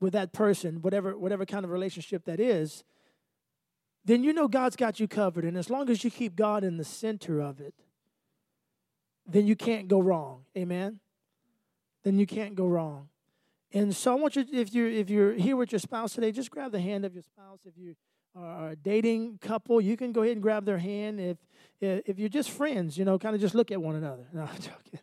with that person, whatever, whatever kind of relationship that is, then you know God's got you covered. And as long as you keep God in the center of it, then you can't go wrong. Amen. Then you can't go wrong. And so I want you, if you're if you're here with your spouse today, just grab the hand of your spouse. If you are a dating couple, you can go ahead and grab their hand. If if you're just friends, you know, kind of just look at one another. No, I'm joking.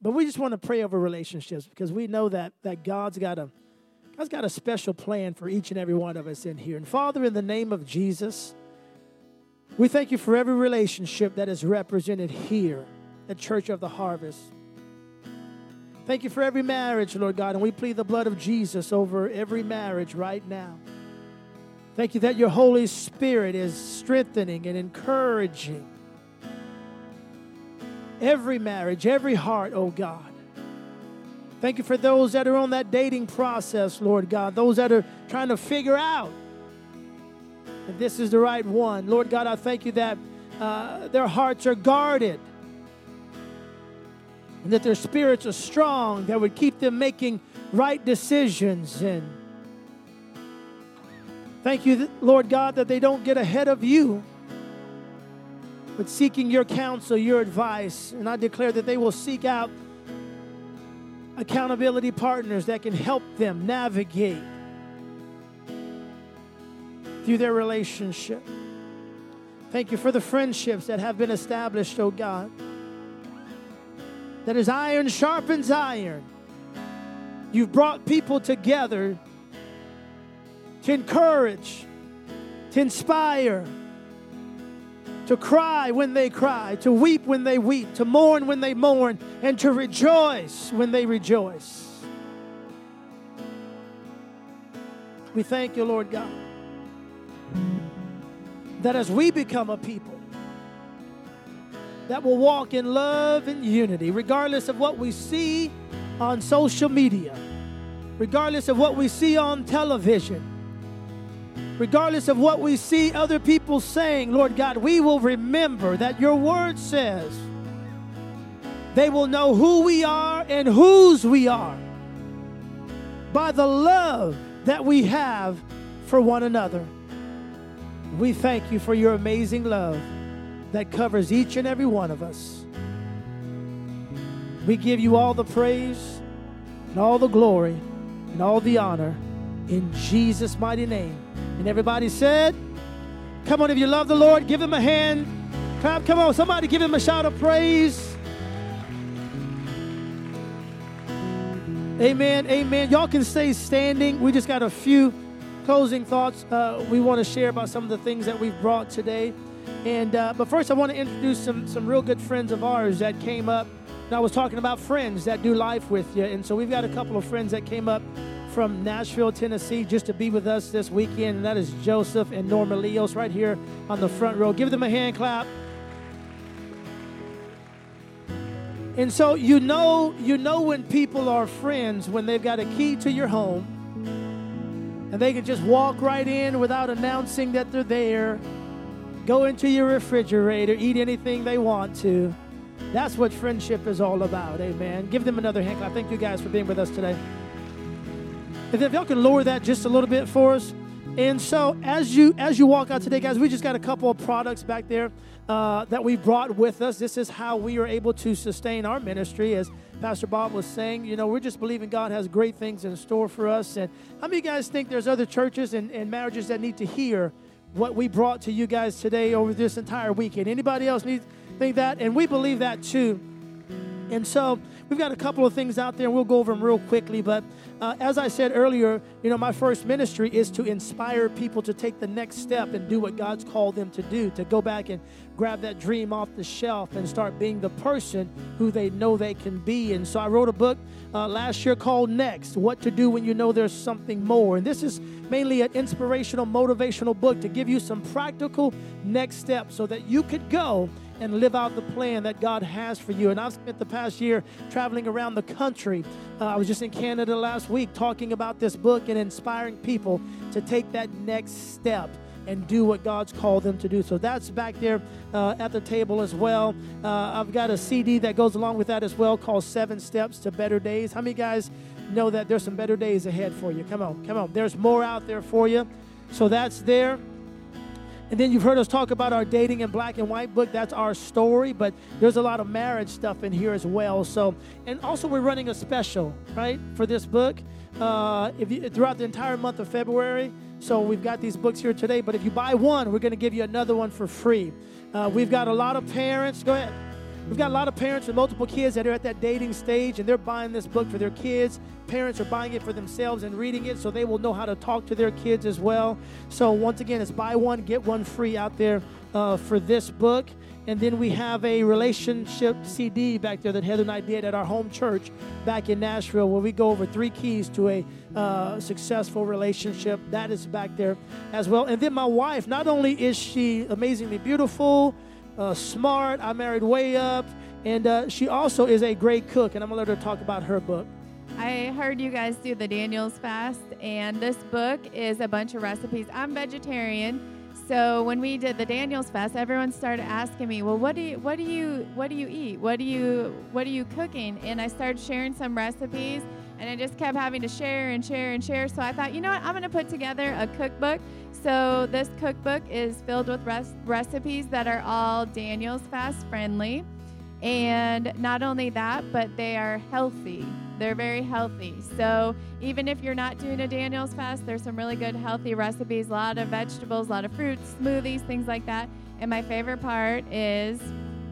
But we just want to pray over relationships because we know that that God's got a God's got a special plan for each and every one of us in here. And Father, in the name of Jesus. We thank you for every relationship that is represented here. at Church of the Harvest. Thank you for every marriage, Lord God, and we plead the blood of Jesus over every marriage right now. Thank you that your Holy Spirit is strengthening and encouraging every marriage, every heart, oh God. Thank you for those that are on that dating process, Lord God, those that are trying to figure out if this is the right one. Lord God, I thank you that uh, their hearts are guarded and that their spirits are strong that would keep them making right decisions and thank you lord god that they don't get ahead of you but seeking your counsel your advice. And i declare that they will seek out accountability partners that can help them navigate through their relationship. Thank you for the friendships that have been established oh god. That as iron sharpens iron, you've brought people together to encourage, to inspire, to cry when they cry, to weep when they weep, to mourn when they mourn, and to rejoice when they rejoice. We thank you, Lord God, that as we become a people that will walk in love and unity, regardless of what we see on social media, regardless of what we see on television, regardless of what we see other people saying, Lord God, we will remember that your word says they will know who we are and whose we are by the love that we have for one another. We thank you for your amazing love that covers each and every one of us. We give you all the praise and all the glory and all the honor in Jesus' mighty name. And everybody said, Come on, if you love the Lord, give him a hand. Clap, come on, somebody give him a shout of praise. Amen, amen. Y'all can stay standing. We just got a few closing thoughts uh, we want to share about some of the things that we've brought today. And uh, but first, I want to introduce some some real good friends of ours that came up. And I was talking about friends that do life with you, and so we've got a couple of friends that came up from Nashville, Tennessee, just to be with us this weekend, and that is Joseph and Norma Leos right here on the front row. Give them a hand clap. And so you know you know when people are friends when they've got a key to your home and they can just walk right in without announcing that they're there go into your refrigerator, eat anything they want to. That's what friendship is all about. Amen. Give them another hand clap. Thank you guys for being with us today. If, if y'all can lower that just a little bit for us. And so as you as you walk out today, guys, we just got a couple of products back there uh, that we brought with us. This is how we are able to sustain our ministry, as Pastor Bob was saying. You know, we're just believing God has great things in store for us. And how many guys think there's other churches and, and marriages that need to hear what we brought to you guys today over this entire weekend. Anybody else need think that? And we believe that too. And so we've got a couple of things out there, and we'll go over them real quickly. But uh, as I said earlier, you know, my first ministry is to inspire people to take the next step and do what God's called them to do, to go back and grab that dream off the shelf and start being the person who they know they can be. And so I wrote a book uh, last year called Next What to Do When You Know There's Something More. And this is mainly an inspirational, motivational book to give you some practical next steps so that you could go and live out the plan that God has for you. And I've spent the past year traveling around the country. Uh, I was just in Canada last week talking about this book and inspiring people to take that next step and do what God's called them to do. So that's back there uh, at the table as well. Uh, I've got a CD that goes along with that as well called Seven Steps to Better Days. How many guys know that there's some better days ahead for you? Come on, come on. There's more out there for you. So that's there. And then you've heard us talk about our dating in black and white book. That's our story, but there's a lot of marriage stuff in here as well. So, and also we're running a special, right, for this book. Uh, if you, throughout the entire month of February. So we've got these books here today. But if you buy one, we're going to give you another one for free. Uh, we've got a lot of parents. Go ahead. We've got a lot of parents with multiple kids that are at that dating stage and they're buying this book for their kids. Parents are buying it for themselves and reading it so they will know how to talk to their kids as well. So, once again, it's buy one, get one free out there uh, for this book. And then we have a relationship CD back there that Heather and I did at our home church back in Nashville, where we go over three keys to a uh, successful relationship. That is back there as well. And then my wife, not only is she amazingly beautiful, uh, smart, I married way up, and uh, she also is a great cook. And I'm going to let her talk about her book. I heard you guys do the Daniels fast, and this book is a bunch of recipes. I'm vegetarian. So when we did the Daniels fast, everyone started asking me, "Well, what do you what do you what do you eat? What do you what are you cooking?" And I started sharing some recipes, and I just kept having to share and share and share. So I thought, you know what? I'm going to put together a cookbook. So this cookbook is filled with res- recipes that are all Daniels fast friendly. And not only that, but they are healthy. They're very healthy. So even if you're not doing a Daniel's fast, there's some really good healthy recipes, a lot of vegetables, a lot of fruits, smoothies, things like that. And my favorite part is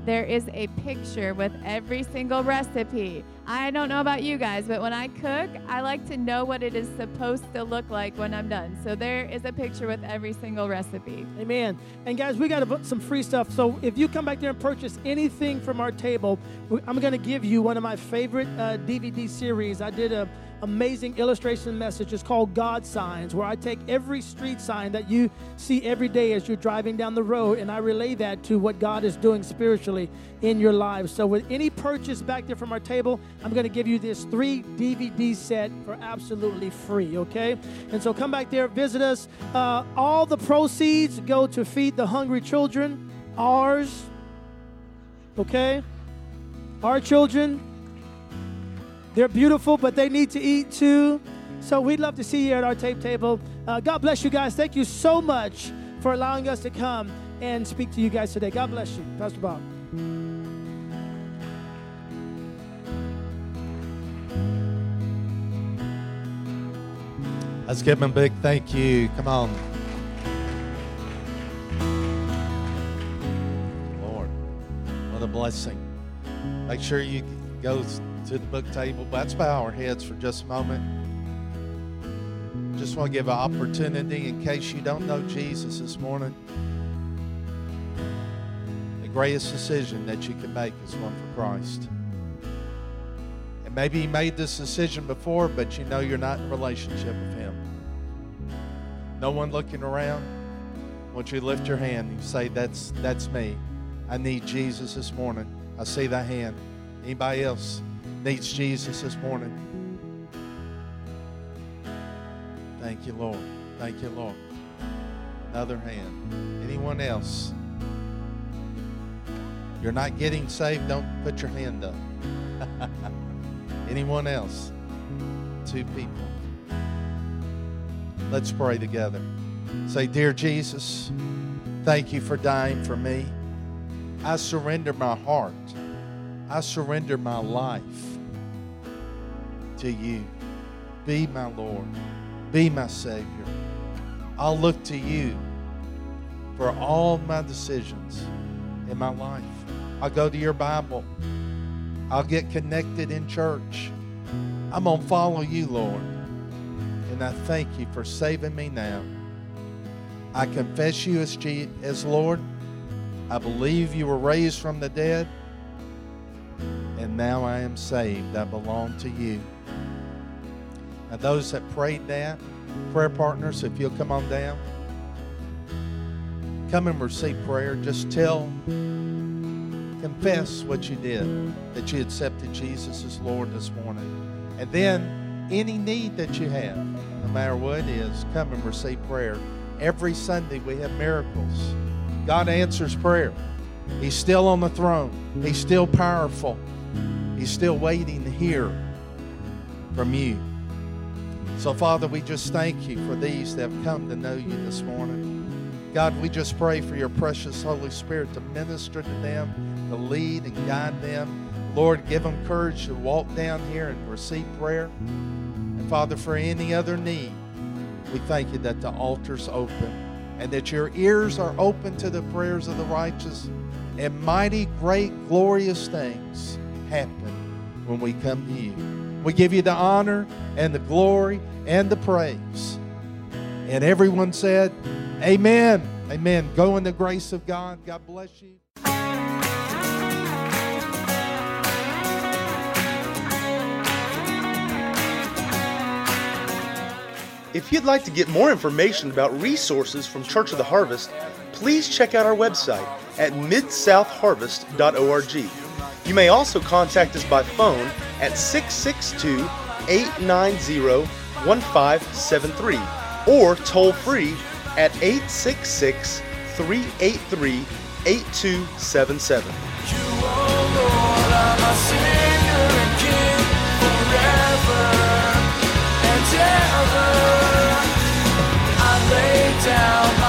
there is a picture with every single recipe. I don't know about you guys, but when I cook, I like to know what it is supposed to look like when I'm done. So there is a picture with every single recipe. Amen. And guys, we got some free stuff. So if you come back there and purchase anything from our table, I'm going to give you one of my favorite uh, DVD series. I did a amazing illustration message. It's called God Signs, where I take every street sign that you see every day as you're driving down the road and I relay that to what God is doing spiritually in your lives. So, with any purchase back there from our table, I'm going to give you this three DVD set for absolutely free, okay? And so, come back there, visit us. Uh, all the proceeds go to feed the hungry children, ours, okay? Our children they're beautiful, but they need to eat too. So we'd love to see you at our tape table. Uh, God bless you guys. Thank you so much for allowing us to come and speak to you guys today. God bless you. Pastor Bob. Let's give him a big thank you. Come on. Lord, what a blessing. Make sure you go to the book table. But let's bow our heads for just a moment. Just want to give an opportunity in case you don't know Jesus this morning. The greatest decision that you can make is one for Christ. And maybe you made this decision before, but you know you're not in relationship with Him. No one looking around. I want you lift your hand and say, That's that's me. I need Jesus this morning. I see that hand. Anybody else? Needs Jesus this morning. Thank you, Lord. Thank you, Lord. Another hand. Anyone else? You're not getting saved, don't put your hand up. Anyone else? Two people. Let's pray together. Say, Dear Jesus, thank you for dying for me. I surrender my heart. I surrender my life to you. Be my Lord. Be my Savior. I'll look to you for all my decisions in my life. I'll go to your Bible. I'll get connected in church. I'm going to follow you, Lord. And I thank you for saving me now. I confess you as, G- as Lord. I believe you were raised from the dead. And now I am saved. I belong to you. Now, those that prayed that, prayer partners, if you'll come on down, come and receive prayer. Just tell, confess what you did, that you accepted Jesus as Lord this morning. And then any need that you have, no matter what it is, come and receive prayer. Every Sunday we have miracles. God answers prayer. He's still on the throne. He's still powerful. He's still waiting to hear from you. So, Father, we just thank you for these that have come to know you this morning. God, we just pray for your precious Holy Spirit to minister to them, to lead and guide them. Lord, give them courage to walk down here and receive prayer. And Father, for any other need, we thank you that the altar's open and that your ears are open to the prayers of the righteous And mighty, great, glorious things happen when we come to you. We give you the honor and the glory and the praise. And everyone said, Amen. Amen. Go in the grace of God. God bless you. If you'd like to get more information about resources from Church of the Harvest, please check out our website at midsouthharvest.org. You may also contact us by phone at 662 890 1573 or toll free at 866 383 8277. down